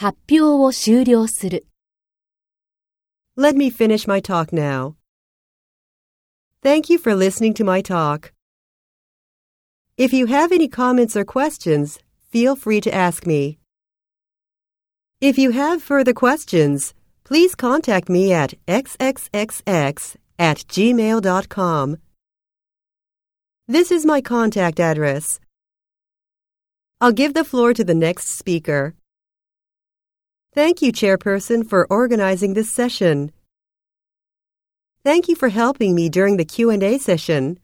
発表を終了する。 Let me finish my talk now. Thank you for listening to my talk. If you have any comments or questions, feel free to ask me. If you have further questions, please contact me at xxxx at gmail.com. This is my contact address. I'll give the floor to the next speaker. Thank you, Chairperson, for organizing this session. Thank you for helping me during the Q&A session.